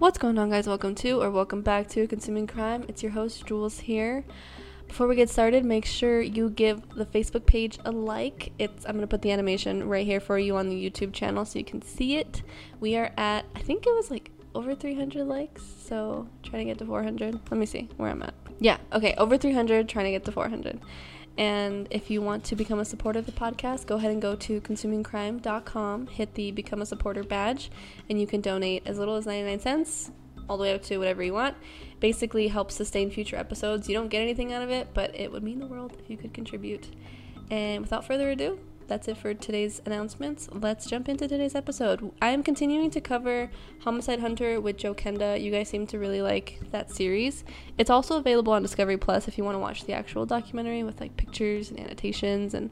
What's going on, guys? Welcome to or welcome back to Consuming Crime. It's your host, Jules, here. Before we get started, make sure you give the Facebook page a like. It's I'm gonna put the animation right here for you on the YouTube channel so you can see it. We are at I think it was like over 300 likes, so trying to get to 400. Let me see where I'm at. Yeah, okay, over 300, trying to get to 400. And if you want to become a supporter of the podcast, go ahead and go to consumingcrime.com, hit the become a supporter badge, and you can donate as little as 99 cents all the way up to whatever you want. Basically helps sustain future episodes. You don't get anything out of it, but it would mean the world if you could contribute. And without further ado, that's it for today's announcements. Let's jump into today's episode. I am continuing to cover Homicide Hunter with Joe Kenda. You guys seem to really like that series. It's also available on Discovery Plus if you want to watch the actual documentary with like pictures and annotations and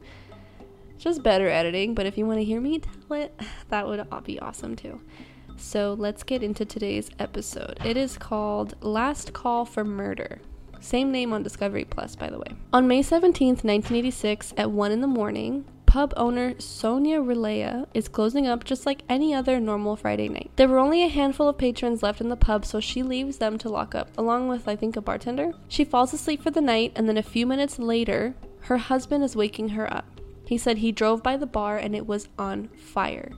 just better editing. But if you want to hear me tell it, that would be awesome too. So let's get into today's episode. It is called Last Call for Murder. Same name on Discovery Plus, by the way. On May 17th, 1986, at 1 in the morning, pub owner Sonia Relaya is closing up just like any other normal Friday night. There were only a handful of patrons left in the pub, so she leaves them to lock up, along with, I think, a bartender. She falls asleep for the night, and then a few minutes later, her husband is waking her up. He said he drove by the bar and it was on fire.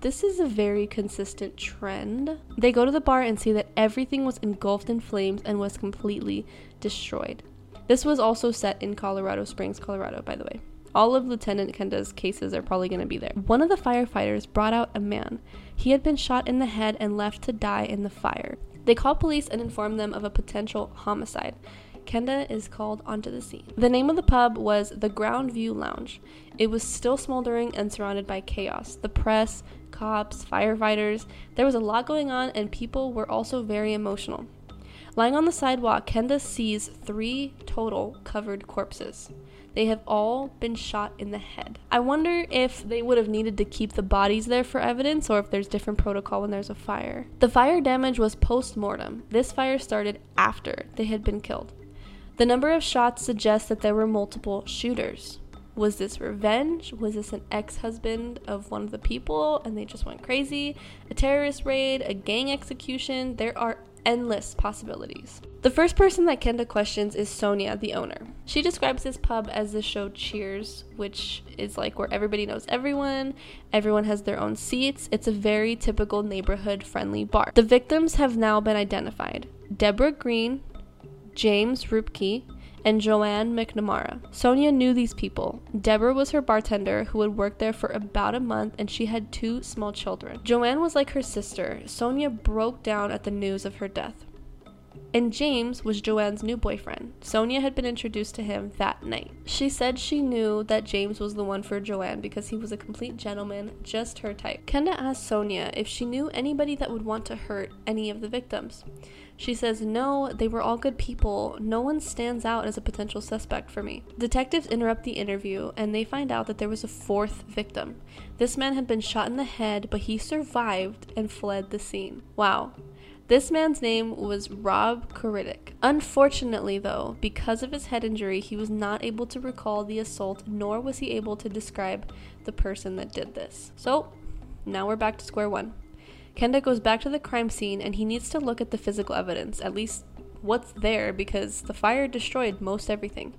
This is a very consistent trend. They go to the bar and see that everything was engulfed in flames and was completely destroyed. This was also set in Colorado Springs, Colorado, by the way. All of Lieutenant Kenda's cases are probably going to be there. One of the firefighters brought out a man. He had been shot in the head and left to die in the fire. They called police and informed them of a potential homicide. Kenda is called onto the scene. The name of the pub was the Grandview Lounge. It was still smoldering and surrounded by chaos. The press, cops, firefighters, there was a lot going on, and people were also very emotional. Lying on the sidewalk, Kenda sees three total covered corpses. They have all been shot in the head. I wonder if they would have needed to keep the bodies there for evidence or if there's different protocol when there's a fire. The fire damage was post mortem. This fire started after they had been killed. The number of shots suggests that there were multiple shooters. Was this revenge? Was this an ex husband of one of the people and they just went crazy? A terrorist raid? A gang execution? There are endless possibilities. The first person that Kenda questions is Sonia, the owner. She describes this pub as the show Cheers, which is like where everybody knows everyone, everyone has their own seats. It's a very typical neighborhood friendly bar. The victims have now been identified Deborah Green, James Rupke, and Joanne McNamara. Sonia knew these people. Deborah was her bartender who had worked there for about a month and she had two small children. Joanne was like her sister. Sonia broke down at the news of her death. And James was Joanne's new boyfriend. Sonia had been introduced to him that night. She said she knew that James was the one for Joanne because he was a complete gentleman, just her type. Kenda asked Sonia if she knew anybody that would want to hurt any of the victims. She says, No, they were all good people. No one stands out as a potential suspect for me. Detectives interrupt the interview and they find out that there was a fourth victim. This man had been shot in the head, but he survived and fled the scene. Wow. This man's name was Rob Koridik. Unfortunately, though, because of his head injury, he was not able to recall the assault, nor was he able to describe the person that did this. So, now we're back to square one. Kenda goes back to the crime scene and he needs to look at the physical evidence, at least what's there, because the fire destroyed most everything.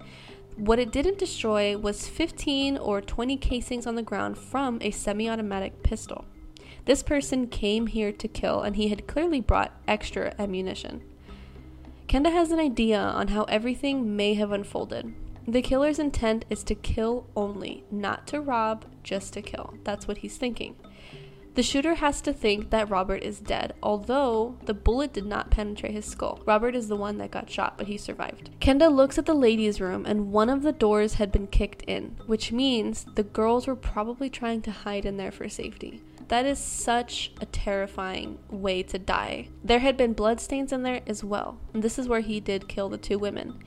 What it didn't destroy was 15 or 20 casings on the ground from a semi automatic pistol. This person came here to kill, and he had clearly brought extra ammunition. Kenda has an idea on how everything may have unfolded. The killer's intent is to kill only, not to rob, just to kill. That's what he's thinking. The shooter has to think that Robert is dead, although the bullet did not penetrate his skull. Robert is the one that got shot, but he survived. Kenda looks at the ladies' room, and one of the doors had been kicked in, which means the girls were probably trying to hide in there for safety. That is such a terrifying way to die. There had been bloodstains in there as well, and this is where he did kill the two women.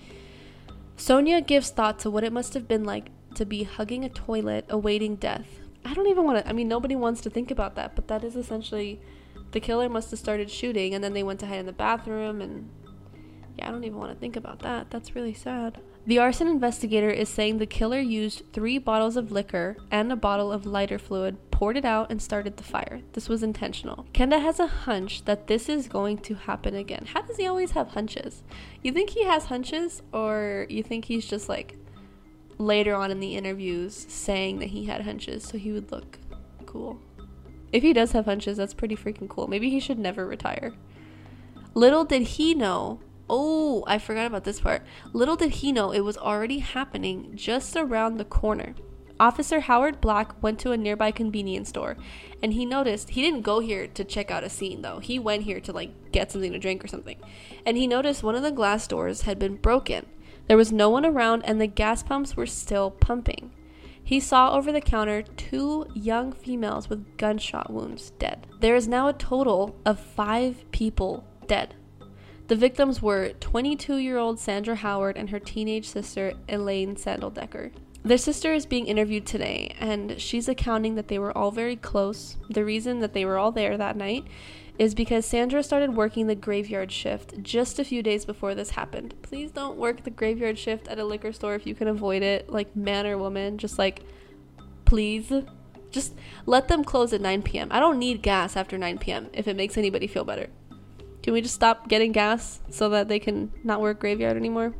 Sonia gives thought to what it must have been like to be hugging a toilet awaiting death I don't even want to. I mean, nobody wants to think about that, but that is essentially the killer must have started shooting and then they went to hide in the bathroom and yeah, I don't even want to think about that. That's really sad. The arson investigator is saying the killer used three bottles of liquor and a bottle of lighter fluid, poured it out, and started the fire. This was intentional. Kenda has a hunch that this is going to happen again. How does he always have hunches? You think he has hunches, or you think he's just like later on in the interviews saying that he had hunches so he would look cool? If he does have hunches, that's pretty freaking cool. Maybe he should never retire. Little did he know Oh, I forgot about this part. Little did he know it was already happening just around the corner. Officer Howard Black went to a nearby convenience store and he noticed he didn't go here to check out a scene though. He went here to like get something to drink or something. And he noticed one of the glass doors had been broken. There was no one around and the gas pumps were still pumping. He saw over the counter two young females with gunshot wounds dead. There is now a total of five people dead. The victims were 22 year old Sandra Howard and her teenage sister Elaine Sandeldecker. Their sister is being interviewed today, and she's accounting that they were all very close. The reason that they were all there that night is because Sandra started working the graveyard shift just a few days before this happened. Please don't work the graveyard shift at a liquor store if you can avoid it, like man or woman. Just like, please. Just let them close at 9 p.m. I don't need gas after 9 p.m. if it makes anybody feel better. Can we just stop getting gas so that they can not work graveyard anymore?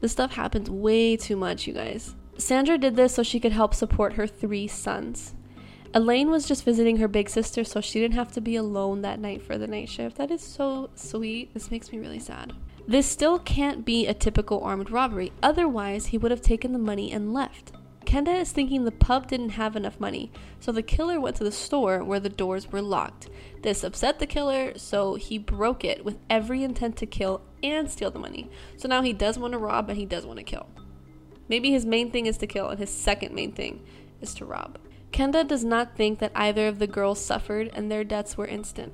This stuff happens way too much, you guys. Sandra did this so she could help support her three sons. Elaine was just visiting her big sister, so she didn't have to be alone that night for the night shift. That is so sweet. This makes me really sad. This still can't be a typical armed robbery, otherwise, he would have taken the money and left. Kenda is thinking the pub didn't have enough money, so the killer went to the store where the doors were locked. This upset the killer, so he broke it with every intent to kill and steal the money. So now he does want to rob and he does want to kill. Maybe his main thing is to kill, and his second main thing is to rob. Kenda does not think that either of the girls suffered and their deaths were instant.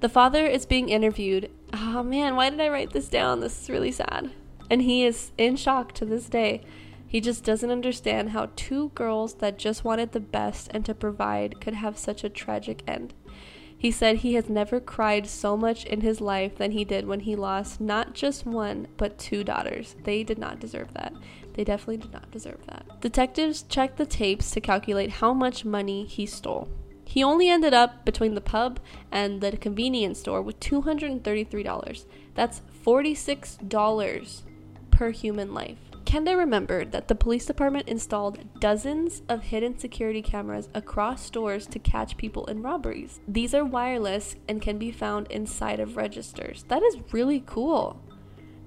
The father is being interviewed. Oh man, why did I write this down? This is really sad. And he is in shock to this day he just doesn't understand how two girls that just wanted the best and to provide could have such a tragic end. He said he has never cried so much in his life than he did when he lost not just one, but two daughters. They did not deserve that. They definitely did not deserve that. Detectives checked the tapes to calculate how much money he stole. He only ended up between the pub and the convenience store with $233. That's $46 per human life. Kenda remembered that the police department installed dozens of hidden security cameras across stores to catch people in robberies. These are wireless and can be found inside of registers. That is really cool.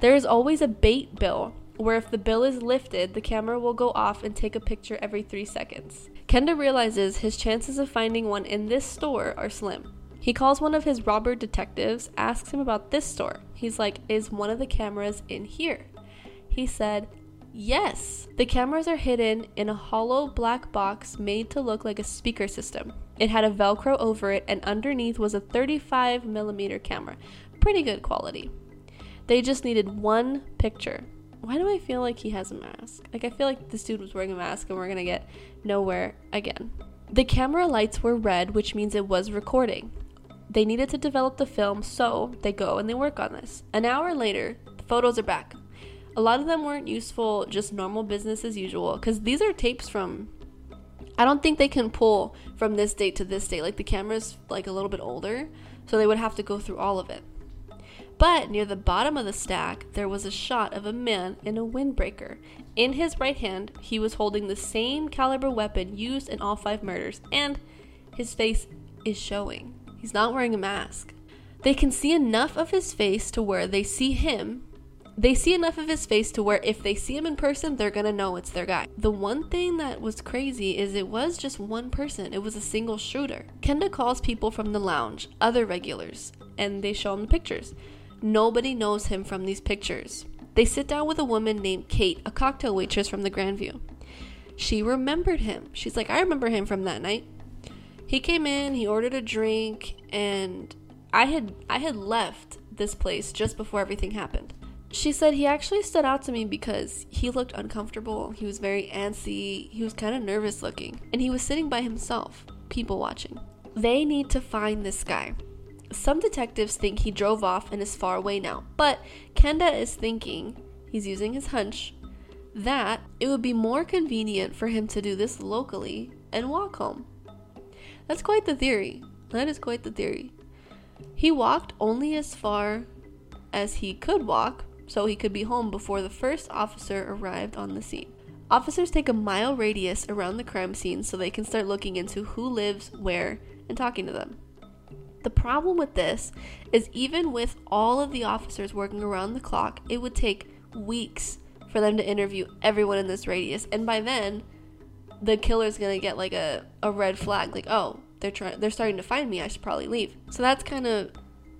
There is always a bait bill where if the bill is lifted, the camera will go off and take a picture every three seconds. Kenda realizes his chances of finding one in this store are slim. He calls one of his robber detectives, asks him about this store. He's like, Is one of the cameras in here? He said, Yes, the cameras are hidden in a hollow black box made to look like a speaker system. It had a Velcro over it, and underneath was a 35 millimeter camera. Pretty good quality. They just needed one picture. Why do I feel like he has a mask? Like, I feel like this dude was wearing a mask and we're gonna get nowhere again. The camera lights were red, which means it was recording. They needed to develop the film, so they go and they work on this. An hour later, the photos are back a lot of them weren't useful, just normal business as usual. Because these are tapes from. I don't think they can pull from this date to this date. Like the camera's like a little bit older, so they would have to go through all of it. But near the bottom of the stack, there was a shot of a man in a windbreaker. In his right hand, he was holding the same caliber weapon used in all five murders, and his face is showing. He's not wearing a mask. They can see enough of his face to where they see him they see enough of his face to where if they see him in person, they're gonna know it's their guy. The one thing that was crazy is it was just one person, it was a single shooter. Kenda calls people from the lounge, other regulars, and they show him the pictures. Nobody knows him from these pictures. They sit down with a woman named Kate, a cocktail waitress from the Grandview. She remembered him. She's like, I remember him from that night. He came in, he ordered a drink, and I had I had left this place just before everything happened. She said he actually stood out to me because he looked uncomfortable. He was very antsy. He was kind of nervous looking. And he was sitting by himself, people watching. They need to find this guy. Some detectives think he drove off and is far away now, but Kenda is thinking he's using his hunch that it would be more convenient for him to do this locally and walk home. That's quite the theory. That is quite the theory. He walked only as far as he could walk so he could be home before the first officer arrived on the scene. Officers take a mile radius around the crime scene so they can start looking into who lives where and talking to them. The problem with this is even with all of the officers working around the clock, it would take weeks for them to interview everyone in this radius. And by then, the killer's gonna get like a, a red flag, like, oh, they're trying they're starting to find me, I should probably leave. So that's kind of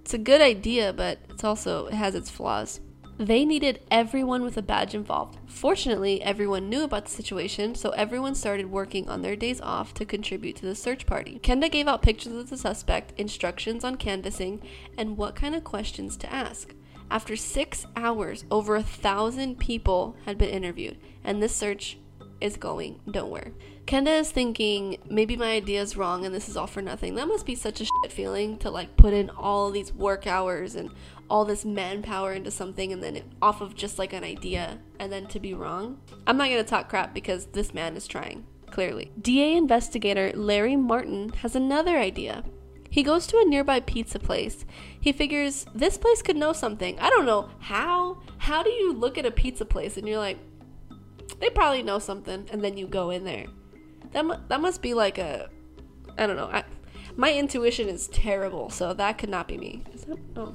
it's a good idea, but it's also it has its flaws. They needed everyone with a badge involved. Fortunately, everyone knew about the situation, so everyone started working on their days off to contribute to the search party. Kenda gave out pictures of the suspect, instructions on canvassing, and what kind of questions to ask. After six hours, over a thousand people had been interviewed, and this search is going nowhere. Kenda is thinking, maybe my idea is wrong and this is all for nothing. That must be such a shit feeling to like put in all these work hours and all this manpower into something and then it, off of just like an idea and then to be wrong. I'm not gonna talk crap because this man is trying, clearly. DA investigator Larry Martin has another idea. He goes to a nearby pizza place. He figures this place could know something. I don't know how. How do you look at a pizza place and you're like, they probably know something, and then you go in there? That mu- that must be like a, I don't know. I, my intuition is terrible, so that could not be me. Is that oh,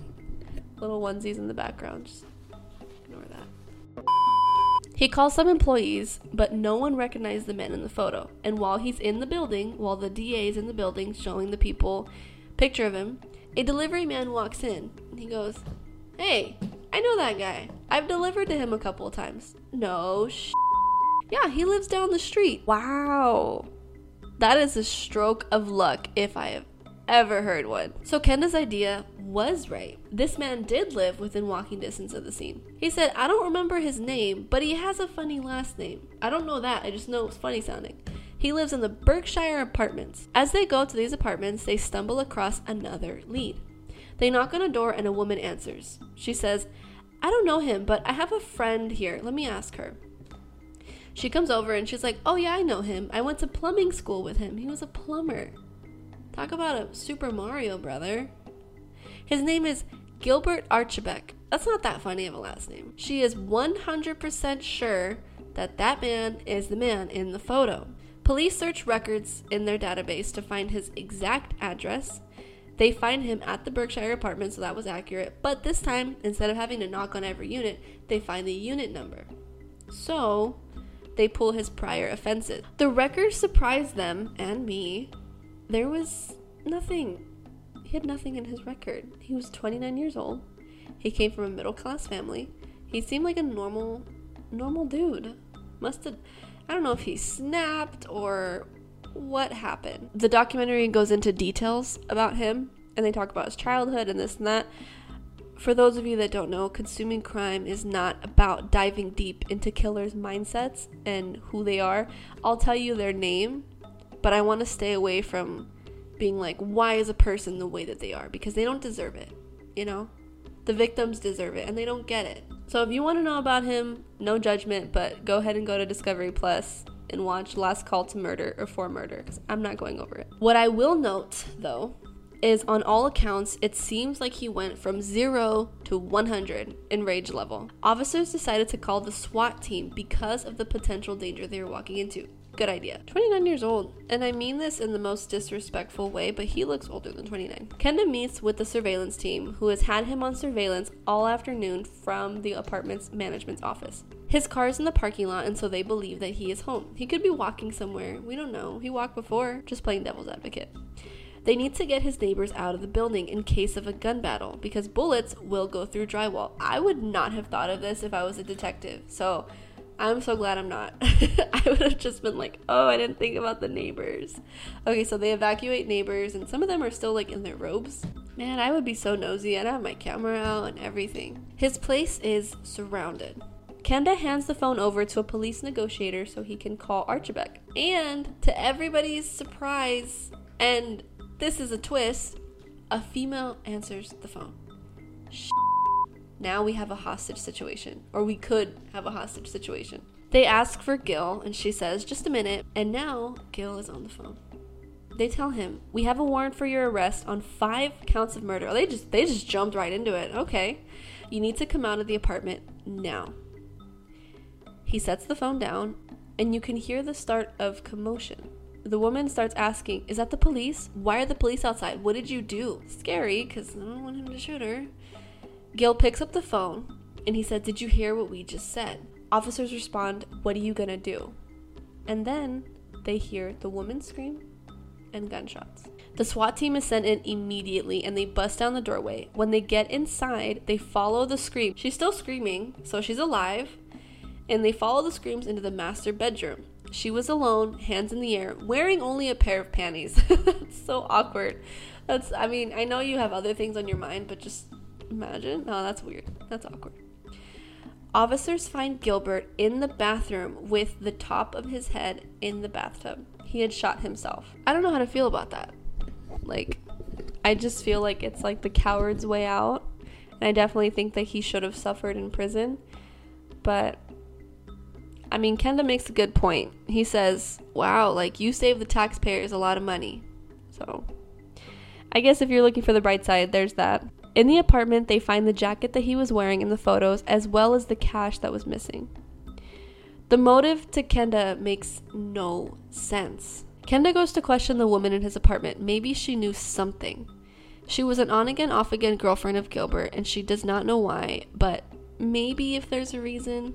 little onesies in the background? Just ignore that. He calls some employees, but no one recognized the men in the photo. And while he's in the building, while the DA is in the building showing the people picture of him, a delivery man walks in. And he goes, "Hey, I know that guy. I've delivered to him a couple of times." No sh. Yeah, he lives down the street. Wow. That is a stroke of luck if I have ever heard one. So Kenda's idea was right. This man did live within walking distance of the scene. He said, I don't remember his name, but he has a funny last name. I don't know that, I just know it's funny sounding. He lives in the Berkshire apartments. As they go to these apartments, they stumble across another lead. They knock on a door and a woman answers. She says, I don't know him, but I have a friend here. Let me ask her. She comes over and she's like, Oh, yeah, I know him. I went to plumbing school with him. He was a plumber. Talk about a Super Mario brother. His name is Gilbert Archibek. That's not that funny of a last name. She is 100% sure that that man is the man in the photo. Police search records in their database to find his exact address. They find him at the Berkshire apartment, so that was accurate. But this time, instead of having to knock on every unit, they find the unit number. So, they pull his prior offenses. The records surprised them and me there was nothing. He had nothing in his record. He was 29 years old. He came from a middle class family. He seemed like a normal, normal dude. Must have, I don't know if he snapped or what happened. The documentary goes into details about him and they talk about his childhood and this and that. For those of you that don't know, consuming crime is not about diving deep into killers' mindsets and who they are. I'll tell you their name but I want to stay away from being like, why is a person the way that they are? Because they don't deserve it, you know? The victims deserve it and they don't get it. So if you want to know about him, no judgment, but go ahead and go to Discovery Plus and watch Last Call to Murder or For Murder because I'm not going over it. What I will note, though, is on all accounts, it seems like he went from 0 to 100 in rage level. Officers decided to call the SWAT team because of the potential danger they were walking into. Good idea. 29 years old. And I mean this in the most disrespectful way, but he looks older than 29. Kenda meets with the surveillance team, who has had him on surveillance all afternoon from the apartment's management's office. His car is in the parking lot, and so they believe that he is home. He could be walking somewhere. We don't know. He walked before, just playing devil's advocate. They need to get his neighbors out of the building in case of a gun battle because bullets will go through drywall. I would not have thought of this if I was a detective. So I'm so glad I'm not. I would have just been like, oh, I didn't think about the neighbors. Okay, so they evacuate neighbors, and some of them are still like in their robes. Man, I would be so nosy. I'd have my camera out and everything. His place is surrounded. Kenda hands the phone over to a police negotiator so he can call Archibek. And to everybody's surprise, and this is a twist, a female answers the phone. Now we have a hostage situation, or we could have a hostage situation. They ask for Gil, and she says, just a minute. And now Gil is on the phone. They tell him, "We have a warrant for your arrest on five counts of murder." They just they just jumped right into it. Okay, you need to come out of the apartment now. He sets the phone down, and you can hear the start of commotion. The woman starts asking, Is that the police? Why are the police outside? What did you do? Scary, because I don't want him to shoot her. Gil picks up the phone and he said, Did you hear what we just said? Officers respond, What are you gonna do? And then they hear the woman scream and gunshots. The SWAT team is sent in immediately and they bust down the doorway. When they get inside, they follow the scream. She's still screaming, so she's alive. And they follow the screams into the master bedroom. She was alone, hands in the air, wearing only a pair of panties. That's so awkward. That's, I mean, I know you have other things on your mind, but just imagine. No, that's weird. That's awkward. Officers find Gilbert in the bathroom with the top of his head in the bathtub. He had shot himself. I don't know how to feel about that. Like, I just feel like it's like the coward's way out. And I definitely think that he should have suffered in prison. But I mean, Kenda makes a good point. He says, wow, like you save the taxpayers a lot of money. So, I guess if you're looking for the bright side, there's that. In the apartment, they find the jacket that he was wearing in the photos, as well as the cash that was missing. The motive to Kenda makes no sense. Kenda goes to question the woman in his apartment. Maybe she knew something. She was an on again, off again girlfriend of Gilbert, and she does not know why, but maybe if there's a reason,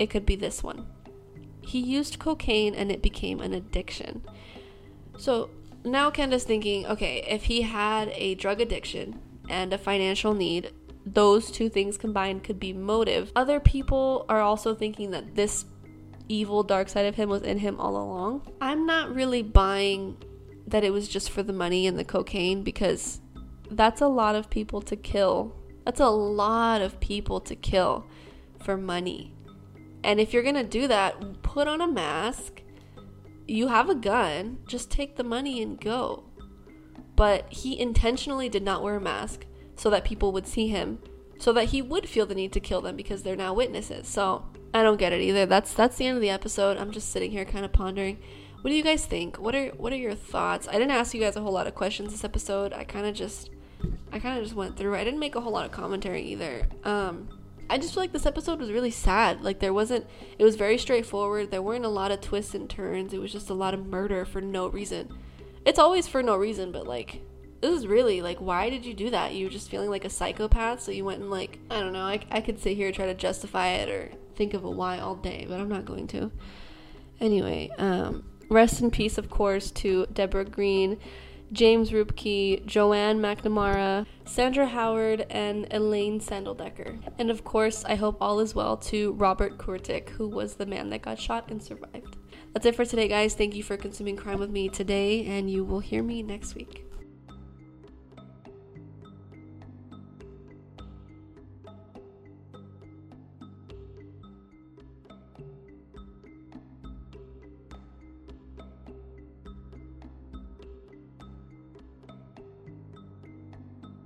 it could be this one. He used cocaine and it became an addiction. So now Kenda's thinking okay, if he had a drug addiction and a financial need, those two things combined could be motive. Other people are also thinking that this evil dark side of him was in him all along. I'm not really buying that it was just for the money and the cocaine because that's a lot of people to kill. That's a lot of people to kill for money. And if you're going to do that, put on a mask. You have a gun, just take the money and go. But he intentionally did not wear a mask so that people would see him, so that he would feel the need to kill them because they're now witnesses. So, I don't get it either. That's that's the end of the episode. I'm just sitting here kind of pondering. What do you guys think? What are what are your thoughts? I didn't ask you guys a whole lot of questions this episode. I kind of just I kind of just went through. I didn't make a whole lot of commentary either. Um I just feel like this episode was really sad. Like there wasn't it was very straightforward. There weren't a lot of twists and turns. It was just a lot of murder for no reason. It's always for no reason, but like this is really like why did you do that? You were just feeling like a psychopath, so you went and like I don't know. I I could sit here and try to justify it or think of a why all day, but I'm not going to. Anyway, um rest in peace of course to Deborah Green. James Rupke, Joanne McNamara, Sandra Howard, and Elaine Sandeldecker. And of course, I hope all is well to Robert Kurtik, who was the man that got shot and survived. That's it for today, guys. Thank you for consuming crime with me today, and you will hear me next week.